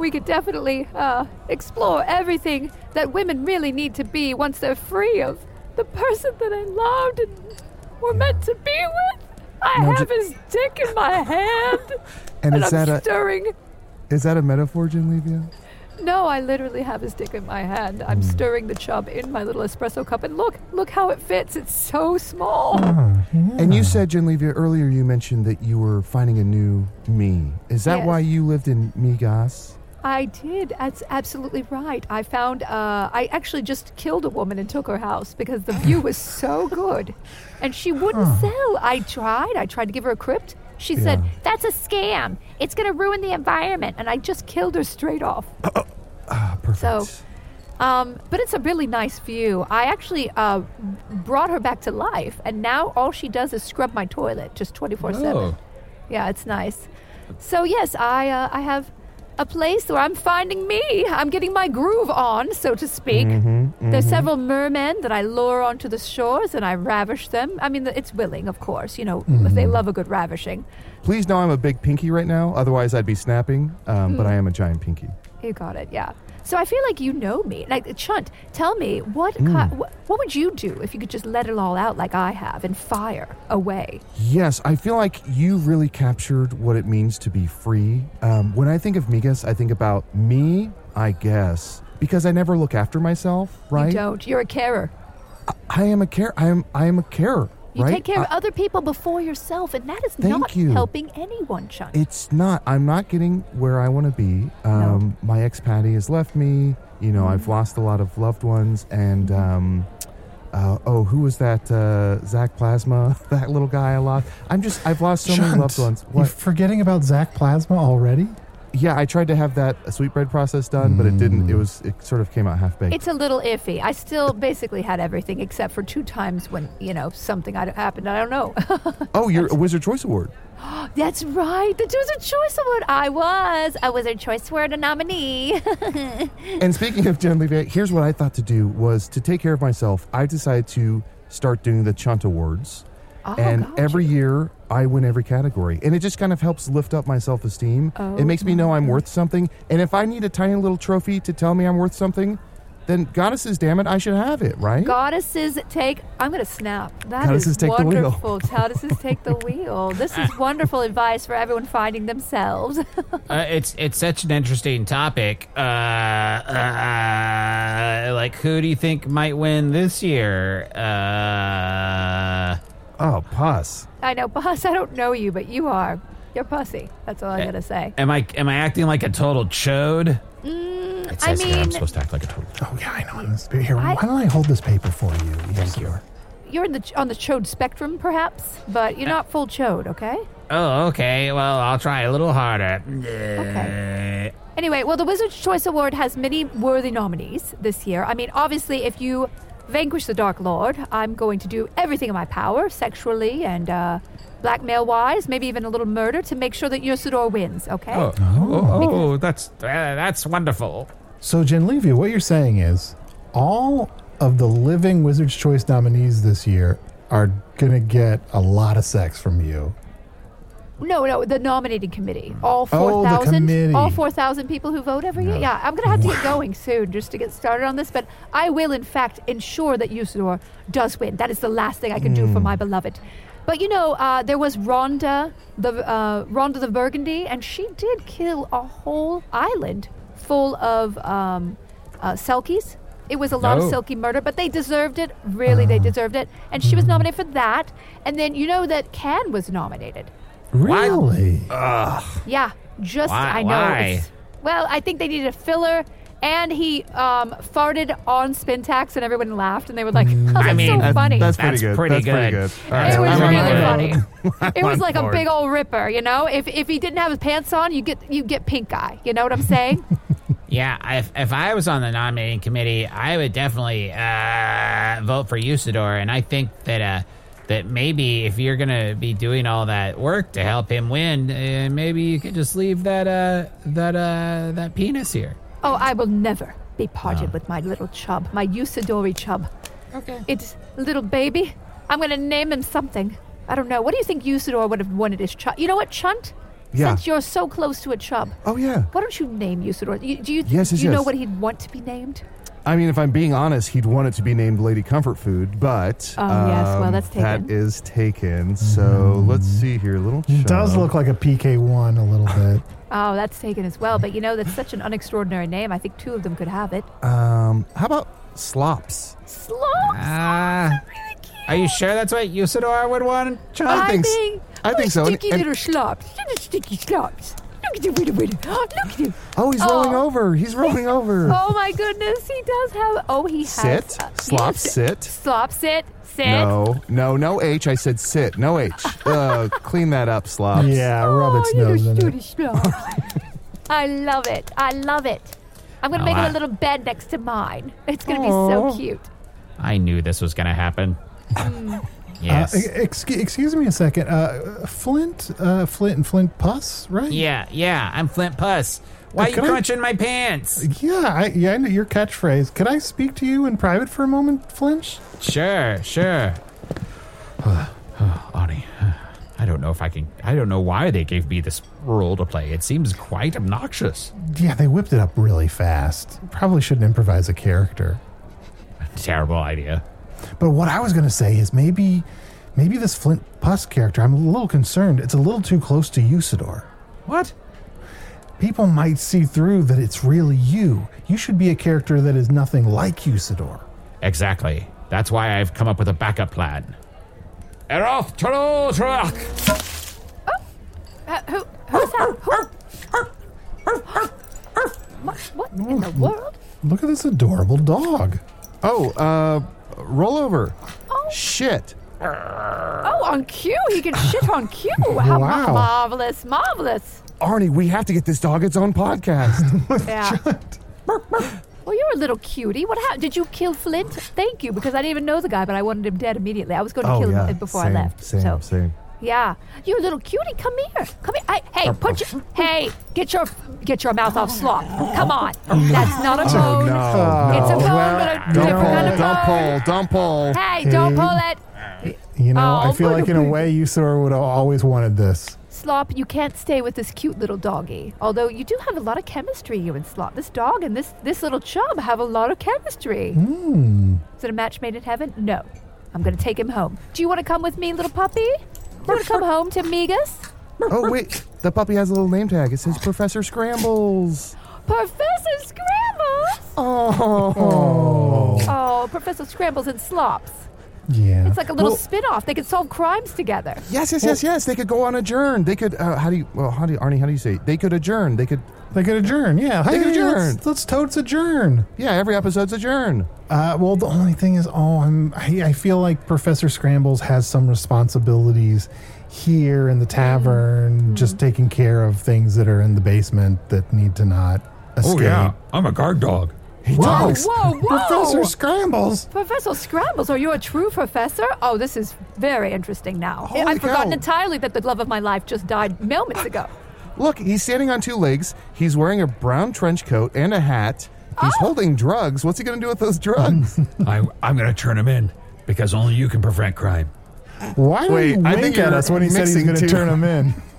we could definitely uh, explore everything that women really need to be once they're free of the person that I loved and were meant to be with. I Now, have J- his dick in my hand, And is I'm that a stirring. is that a metaphor, Jyn'Leeviyah? No, I literally have his dick in my hand. I'm Hmm. stirring the chub in my little espresso cup, and look, look how it fits. It's so small. Oh, And you said, Jyn'Leeviyah, earlier you mentioned that you were finding a new me. Is that Yes. why you lived in Migas? I did. That's absolutely right. I found, uh, I actually just killed a woman and took her house because the view was so good. And she wouldn't sell. I tried. I tried to give her a crypt. She said, That's a scam. It's going to ruin the environment. And I just killed her straight off. Ah, perfect. So, um, but it's a really nice view. I actually uh, brought her back to life, and now all she does is scrub my toilet just 24 Oh. 7. Yeah, it's nice. So, yes, I, uh, I have a place where I'm finding me. I'm getting my groove on, so to speak. Mhm, There's mhm. several mermen that I lure onto the shores and I ravish them. I mean, it's willing, of course. You know, if they love a good ravishing. Please know I'm a big pinky right now. Otherwise, I'd be snapping. Um, But Mm. I am a giant pinky. You got it, yeah. So I feel like you know me. Like Chunt, tell me what Mm. what, what would you do if you could just let it all out like I have and fire away? Yes, I feel like you really captured what it means to be free. Um, when I think of Migas, I think about me, I guess, because I never look after myself, right? You don't. You're a carer. I am a care. I am. I am a carer. You right? take care of other people before yourself, and that is not you. helping anyone, Chunt. It's not. I'm not getting where I want to be. Um, My ex Patty has left me. You know, Mm. I've lost a lot of loved ones, and um, uh, oh, who was that? Uh, Zach Plasma, that little guy I lost. I'm just. I've lost so many loved ones. You're forgetting about Zach Plasma already? Yeah, I tried to have that sweetbread process done, but it didn't. It mm. was. It sort of came out half baked. It's a little iffy. I still basically had everything except for two times when you know something I- happened. I don't know. oh, you're a Wizard Choice Award. That's right. The Wizard Choice Award. I was a Wizard Choice Award nominee. And speaking of Jyn'Leeviyah, here's what I thought to do was to take care of myself. I decided to start doing the Chunt Awards. Oh, and gotcha. every year I win every category. And it just kind of helps lift up my self esteem. Oh, it makes me know I'm worth something. And if I need a tiny little trophy to tell me I'm worth something, then goddesses, damn it, I should have it, right? Goddesses take. I'm gonna snap. That is Goddesses take the wheel. wonderful. Goddesses take the wheel. This is wonderful advice for everyone finding themselves. Uh, it's it's such an interesting topic. Uh, uh, like, who do you think might win this year? Uh, oh, pus. I know, boss. I don't know you, but you are You're pussy. That's all I gotta say. Am I am I acting like a total chode? Mm, It I says here I'm mean, supposed to act like a total. Oh yeah, I know. On this here, I- why don't I hold this paper for you? Thank you. you're in the on the chode spectrum, perhaps, but you're not full chode. Okay. Oh, okay. Well, I'll try a little harder. Okay. Anyway, well, the Wizard's Choice Award has many worthy nominees this year. I mean, obviously, if you vanquish the Dark Lord, I'm going to do everything in my power, sexually and uh, blackmail wise, maybe even a little murder, to make sure that Usidore wins. Okay. Oh, oh, oh, that's uh, that's wonderful. So, Jyn'Leeviyah, what you're saying is all of the living Wizard's Choice nominees this year are gonna get a lot of sex from you. No, no, the nominating committee. All Oh, the 4,000 committee. all 4,000 people who vote every year. Yeah, I'm going to have to get going soon just to get started on this, but I will in fact ensure that Usidore does win. That is the last thing I can do for Hmm. my beloved. But you know, uh, there was Rhonda, the uh, Rhonda the Burgundy, and she did kill a whole island full of um, uh, selkies. It was a lot Oh. of silky murder, but they deserved it. Really, they deserved it. And she was nominated for that. And then you know that Can was nominated. Really? Yeah, just Why- I know. why? it's- well, I think they needed a filler, and he um, farted on Spintax, and everyone laughed, and they were like, oh, "That's I mean, so that's- funny." That's pretty That's good. pretty that's pretty good. good. All right, it was I'm on really board. funny. It was like a bored. big old ripper, you know. If if he didn't have his pants on, you get you get pink eye. You know what I'm saying? Yeah, if, if I was on the nominating committee, I would definitely uh, vote for Usidore, and I think that uh, that maybe if you're gonna be doing all that work to help him win, uh, maybe you could just leave that uh, that uh, that penis here. oh, I will never be parted with my little chub, my Usadori chub. Okay. It's little baby. I'm gonna name him something. I don't know. What do you think Usidore would have wanted his chub? You know what, Chunt? Yeah. Since you're so close to a chub, Oh yeah. why don't you name Usidore? You, do you, Yes, do yes, you know what he'd want to be named? I mean, if I'm being honest, he'd want it to be named Lady Comfort Food, but Oh, yes, well, um, that's taken. is taken. So let's see here, little. It does chub. look like a PK1 a little bit. Oh, that's taken as well. But you know, that's such an unextraordinary name. I think two of them could have it. Um, how about slops? Slops. Ah, are you sure that's what Usidore would want? Chuck? I think s- think, I think so. And- Sticky and- little slops. Little sticky slops. Look at you, wait a. Look at you. Oh, he's rolling Oh. over. He's rolling over. Oh my goodness, he does have. Oh, he has. Sit. uh, Slop, yes. sit. Slop, sit, sit. No, no, no H. I said sit. No H. uh, clean that up, slops. Yeah, rub its oh, you nose in little it. stupid slops. I love it. I love it. I'm gonna Oh, make him I- a little bed next to mine. It's gonna be Aw. so cute. I knew this was gonna happen. Yes. Uh, ex- excuse me a second. Uh, Flint, uh, Flint and Flint Puss, right? yeah, yeah. I'm Flint Puss. Why Uh, are you can I- crunching my pants? Yeah, I, yeah, I know your catchphrase. Could I speak to you in private for a moment, Flinch? Sure, sure. Ani, I don't know if I can. I don't know why they gave me this role to play. It seems quite obnoxious. Yeah, they whipped it up really fast. Probably shouldn't improvise a character. Terrible idea. But what I was going to say is maybe, maybe this Flint Puss character. I'm a little concerned. It's a little too close to Usidore. What? People might see through that it's really you. You should be a character that is nothing like Usidore. Exactly. That's why I've come up with a backup plan. Eroth Truck! Uh, who? Who's that? Who? what, what in the world? Look at this adorable dog. Oh, uh, roll over. Oh. Shit. Oh, on cue. He can shit on cue. How Wow. marvelous, marvelous. Arnie, we have to get this dog its own podcast. Yeah. well, you're a little cutie. What happened? Did you kill Flint? Thank you, because I didn't even know the guy, but I wanted him dead immediately. I was going to oh kill yeah. him before same, I left. Same, so, same. Yeah, you little cutie. Come here. Come here. I, hey, put your. Hey, get your get your mouth off slop. Come on. That's not a Oh bone. no. It's a bone, Well, but a don't different pull, kind of don't bone. pull, don't pull. Hey, don't pull it. You know, Oh, I feel like in a way Usidore would have always wanted this. Slop, you can't stay with this cute little doggy. Although you do have a lot of chemistry, you and Slop. This dog and this this little chub have a lot of chemistry. Hmm. Is it a match made in heaven? No. I'm gonna take him home. Do you want to come with me, little puppy? Want to come home to Migas? Oh wait, the puppy has a little name tag. It says Professor Scrambles. Professor Scrambles. Oh. Oh, Professor Scrambles and Slops. Yeah. It's like a little Well- spin-off. They could solve crimes together. Yes, yes, yes, yes. They could go on adjourn. They could. Uh, how do you? Well, how do you, Arnie? How do you say? It? They could adjourn. They could. They could adjourn. Yeah. They Hey, could adjourn. Let's, let's totes adjourn. Yeah, every episode's adjourn. Uh, well, the only thing is, oh, I'm. I, I feel like Professor Scrambles has some responsibilities here in the tavern, just taking care of things that are in the basement that need to not escape. Oh, yeah. I'm a guard dog. He Whoa, talks. whoa, whoa! Professor Scrambles. Professor Scrambles, are you a true professor? Oh, this is very interesting now. Holy I've forgotten cow. entirely that the love of my life just died moments ago. Look, he's standing on two legs. He's wearing a brown trench coat and a hat. He's Oh. holding drugs. What's he going to do with those drugs? I, I'm going to turn him in because only you can prevent crime. Why would Wait, he I think at us when he said he's going to turn him in?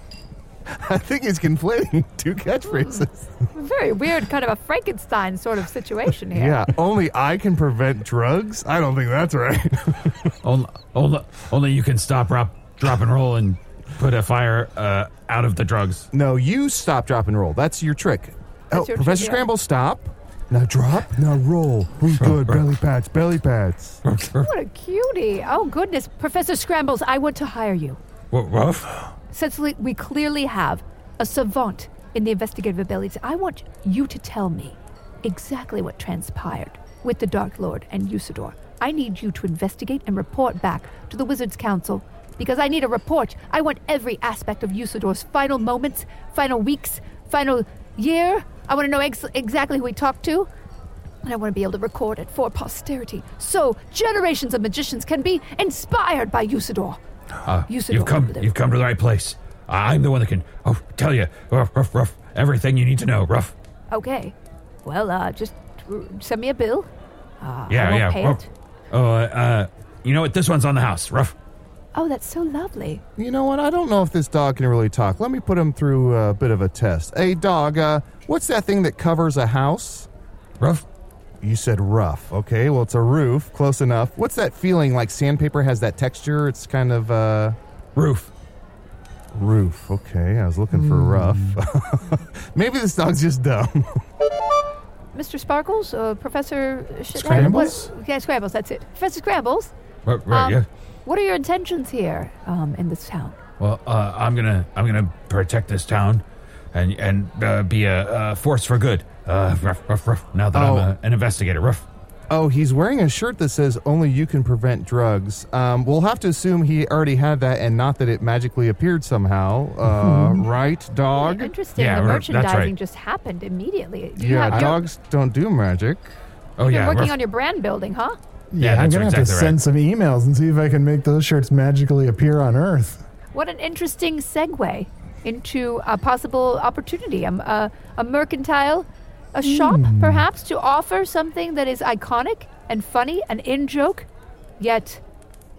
I think he's conflating two catchphrases. Very weird, kind of a Frankenstein sort of situation here. Yeah, only I can prevent drugs. I don't think that's right. Only, only, only you can stop, drop, drop, and roll and put a fire uh, out of the drugs. no, you stop, drop, and roll. That's your trick. That's oh, your Professor trick, yeah. Scramble, stop. Now drop. Now roll. Who's good? Belly pats. Belly pats. What a cutie. Oh, goodness. Professor Scrambles, I want to hire you. What, rough? Since we clearly have a savant in the investigative abilities, I want you to tell me exactly what transpired with the Dark Lord and Usidore. I need you to investigate and report back to the Wizards Council because I need a report. I want every aspect of Usidore's final moments, final weeks, final year. I want to know ex- exactly who he talked to. And I want to be able to record it for posterity so generations of magicians can be inspired by Usidore. Uh, Usidore you've come. over. You've come to the right place. I'm the one that can. Oh, tell you, rough, rough, rough. Everything you need to know, rough. Okay. Well, uh, just send me a bill. Uh, Yeah, I won't yeah. Pay Oh, it. oh, uh, uh, you know what? This one's on the house, rough. Oh, that's so lovely. You know what? I don't know if this dog can really talk. Let me put him through a bit of a test. Hey, dog, uh, what's that thing that covers a house? Rough. You said rough. Okay, well, it's a roof. Close enough. What's that feeling like sandpaper has that texture? It's kind of, uh. Roof. Roof. Okay, I was looking for rough. Maybe this dog's just dumb. Mr. Sparkles, uh, Professor Sh- Scrambles? What, yeah, Scrambles. That's it. Professor Scrambles. Right, right, um, yeah. What are your intentions here um, in this town? Well, uh, I'm gonna I'm gonna protect this town, and and uh, be a, a force for good. Uh, rough, rough, rough. Now that I'm Oh. a, an investigator, rough. Oh, he's wearing a shirt that says "Only you can prevent drugs." Um, we'll have to assume he already had that, and not that it magically appeared somehow. Uh, right, dog? Interesting. Yeah, the right, that's merchandising right. just happened immediately. You Yeah, have, dogs don't do magic. Oh You're yeah, working rough. on your brand building, huh? Yeah, I'm that's gonna have to exactly send some emails and see if I can make those shirts magically appear on Earth. What an interesting segue into a possible opportunity. Um, a, a mercantile, a shop, perhaps, to offer something that is iconic and funny and in joke, yet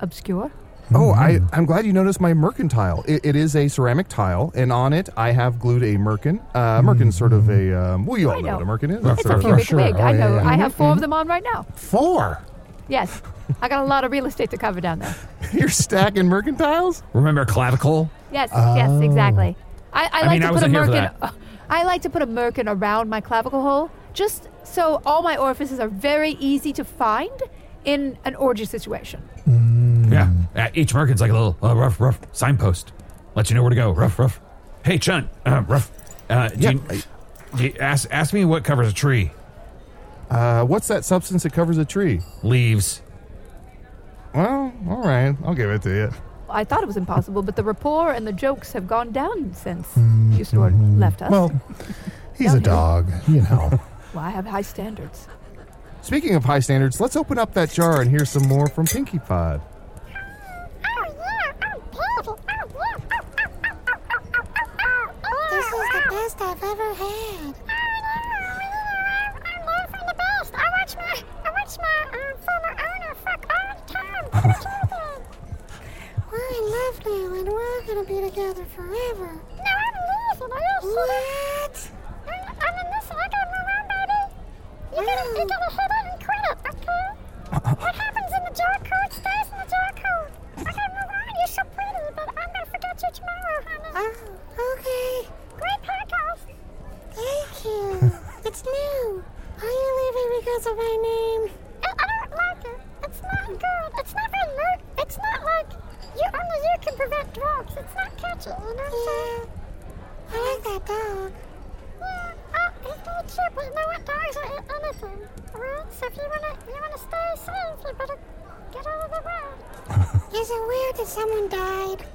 obscure. Oh, I, I'm glad you noticed my mercantile. It, it is a ceramic tile, and on it I have glued a merkin. Uh, merkin's sort of a, um, well, you all I know. know. what a merkin is. It's a Sort of- cubic sure. wig. Oh, I know. yeah. I have four of them on right now. Four. Yes. I got a lot of real estate to cover down there. You're stacking mercantiles? Remember clavicle? Yes, yes, Oh. exactly. I, I, like mean, to I put a wasn't here for merkin. I like to put a merkin around my clavicle hole, just so all my orifices are very easy to find in an orgy situation. Yeah. Uh, each merkin's like a little uh, rough, rough signpost. Let you know where to go. Rough, rough. Hey, Chun, Uh, rough. Uh, do Yeah. you, do you- ask ask me what covers a tree. Uh, what's that substance that covers a tree? Leaves. Well, all right. I'll give it to you. I thought it was impossible, but the rapport and the jokes have gone down since mm, Usidore left us. Well, he's a dog, you know. Well, I have high standards. Speaking of high standards, let's open up that jar and hear some more from Pinky Pod. Oh yeah, oh baby, oh yeah. This is the best I've ever had. I'm there for the best. I watch my, I watch my um, former owner fuck all the time. We're love now, and we're gonna be together forever. No, I'm leaving. Are you What? I'm, I'm in this. I got my own baby. You gotta, you gotta hit it and quit it, okay? What happens in the jar code stays in the jar code. I gotta move on. You're so pretty, but I'm gonna forget you tomorrow, honey. Oh, okay. Great podcast. Thank you. it's new. Are you leaving because of my name? I, I don't like it. It's not good. It's not very murder. It's not you only you can prevent dogs. It's not catchy, you know what I'm? I like that dog. Yeah, oh, he's really cute, but you know what? Dogs will eat anything, alright? So if you wanna, you wanna stay safe, you better get out of the way. Is it weird that someone died?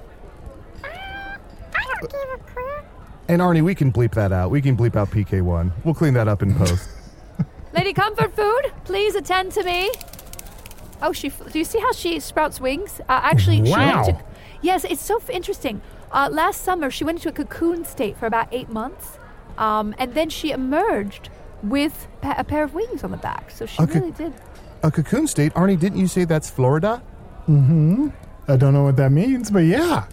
Uh, I don't give a crap. And Arnie, we can bleep that out. We can bleep out PK1. We'll clean that up in post. Lady Comfort Food, please attend to me. Oh, she. Do you see how she sprouts wings? Uh, actually, she went to. Yes, it's so f- interesting. Uh, last summer, she went into a cocoon state for about eight months, um, and then she emerged with pa- a pair of wings on the back. So she Okay. really did. A cocoon state? Arnie, didn't you say that's Florida? Mm-hmm. I don't know what that means, but yeah.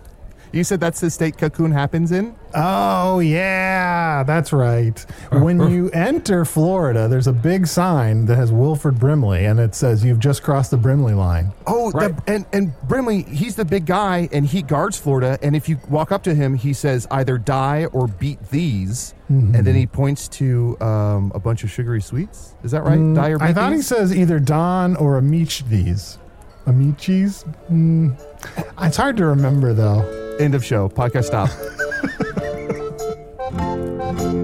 You said that's the state cocoon happens in? Oh, yeah, that's right. When you enter Florida, there's a big sign that has Wilford Brimley, and it says you've just crossed the Brimley line. Oh, the, and and Brimley, he's the big guy, and he guards Florida. And if you walk up to him, he says either die or beat these, and then he points to um, a bunch of sugary sweets. Is that right? Mm, die or beat I thought he these? says either Don or Amici these. Amicis? Mm, it's hard to remember, though. End of show. Podcast stop.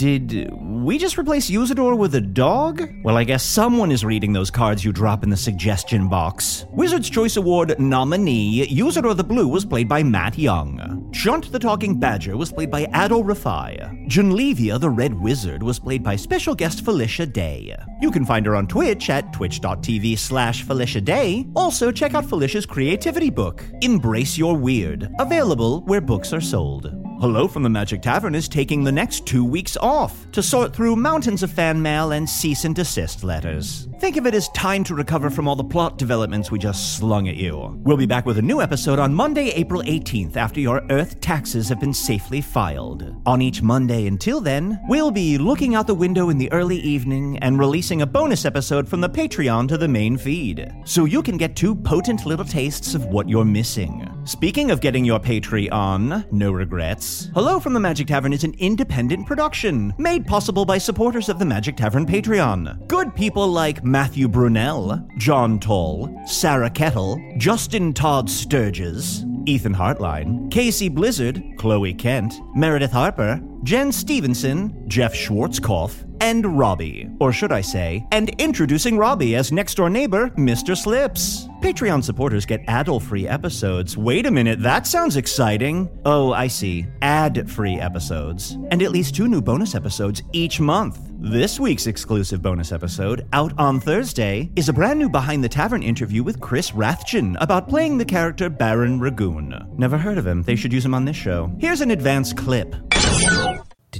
Did we just replace Usidore with a dog? Well, I guess someone is reading those cards you drop in the suggestion box. Wizard's Choice Award nominee Usador the Blue was played by Matt Young. Chunt the Talking Badger was played by Adal Rifai. Jyn'Leeviyah the Red Wizard was played by special guest Felicia Day. You can find her on Twitch at twitch.tv slash Felicia Day. Also, check out Felicia's creativity book, Embrace Your Weird, available where books are sold. Hello from the Magic Tavern is taking the next two weeks off to sort through mountains of fan mail and cease and desist letters. Think of it as time to recover from all the plot developments we just slung at you. We'll be back with a new episode on Monday, April 18th, after your Earth taxes have been safely filed. On each Monday until then, we'll be looking out the window in the early evening and releasing a bonus episode from the Patreon to the main feed, so you can get two potent little tastes of what you're missing. Speaking of getting your Patreon, no regrets. Hello from the Magic Tavern is an independent production made possible by supporters of the Magic Tavern Patreon. Good people like Matthew Brunel, John Toll, Sarah Kettle, Justin Todd Sturges, Ethan Hartline, Casey Blizzard, Chloe Kent, Meredith Harper, Jen Stevenson, Jeff Schwartzkopf, and Robbie. Or should I say, and introducing Robbie as next door neighbor, Mr. Slips. Patreon supporters get adult free episodes. Wait a minute, that sounds exciting. Oh, I see. Ad free episodes. And at least two new bonus episodes each month. This week's exclusive bonus episode, out on Thursday, is a brand new Behind the Tavern interview with Chris Rathjen about playing the character Baron Ragoon. Never heard of him. They should use him on this show. Here's an advance clip.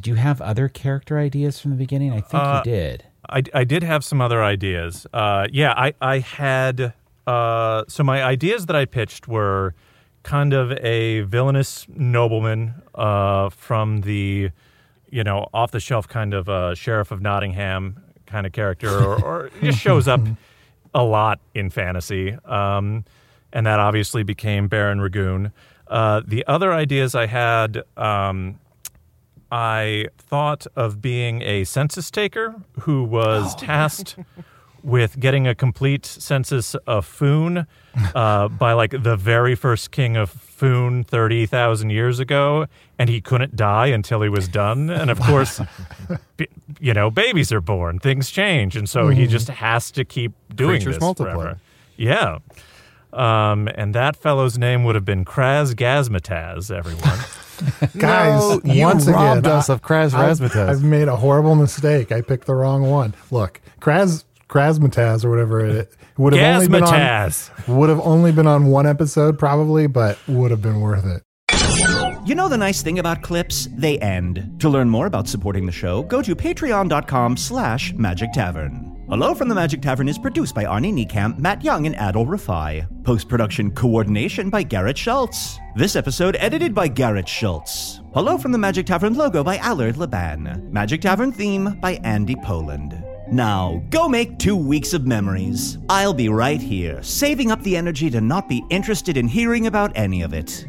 Did you have other character ideas from the beginning? I think Uh, you did. I, I did have some other ideas. Uh, yeah, I, I had. Uh, so my ideas that I pitched were kind of a villainous nobleman uh, from the, you know, off the shelf kind of uh, sheriff of Nottingham kind of character, or, or just shows up a lot in fantasy. Um, and that obviously became Baron Ragoon. Uh, the other ideas I had. Um, I thought of being a census taker who was tasked with getting a complete census of Foon uh, by like the very first king of Foon 30,000 years ago, and he couldn't die until he was done. And of course, b- you know, babies are born, things change, and so he Mhm. just has to keep doing Creatures this multiply. forever. Yeah. Um, and that fellow's name would have been Kraz Gazmataz, everyone. Guys, No, you once robbed again, us of Kraz I've- Razzmatazz. I've made a horrible mistake. I picked the wrong one. Look, Kraz Krasmataz or whatever it would have only been on would have only been on one episode probably, but would have been worth it. You know the nice thing about clips? They end. To learn more about supporting the show, go to patreon.com slash magic tavern. Hello from the Magic Tavern is produced by Arnie Niekamp, Matt Young, and Adal Rifai. Post-production coordination by Garrett Schultz. This episode edited by Garrett Schultz. Hello from the Magic Tavern logo by Allard Laban. Magic Tavern theme by Andy Poland. Now, go make two weeks of memories. I'll be right here, saving up the energy to not be interested in hearing about any of it.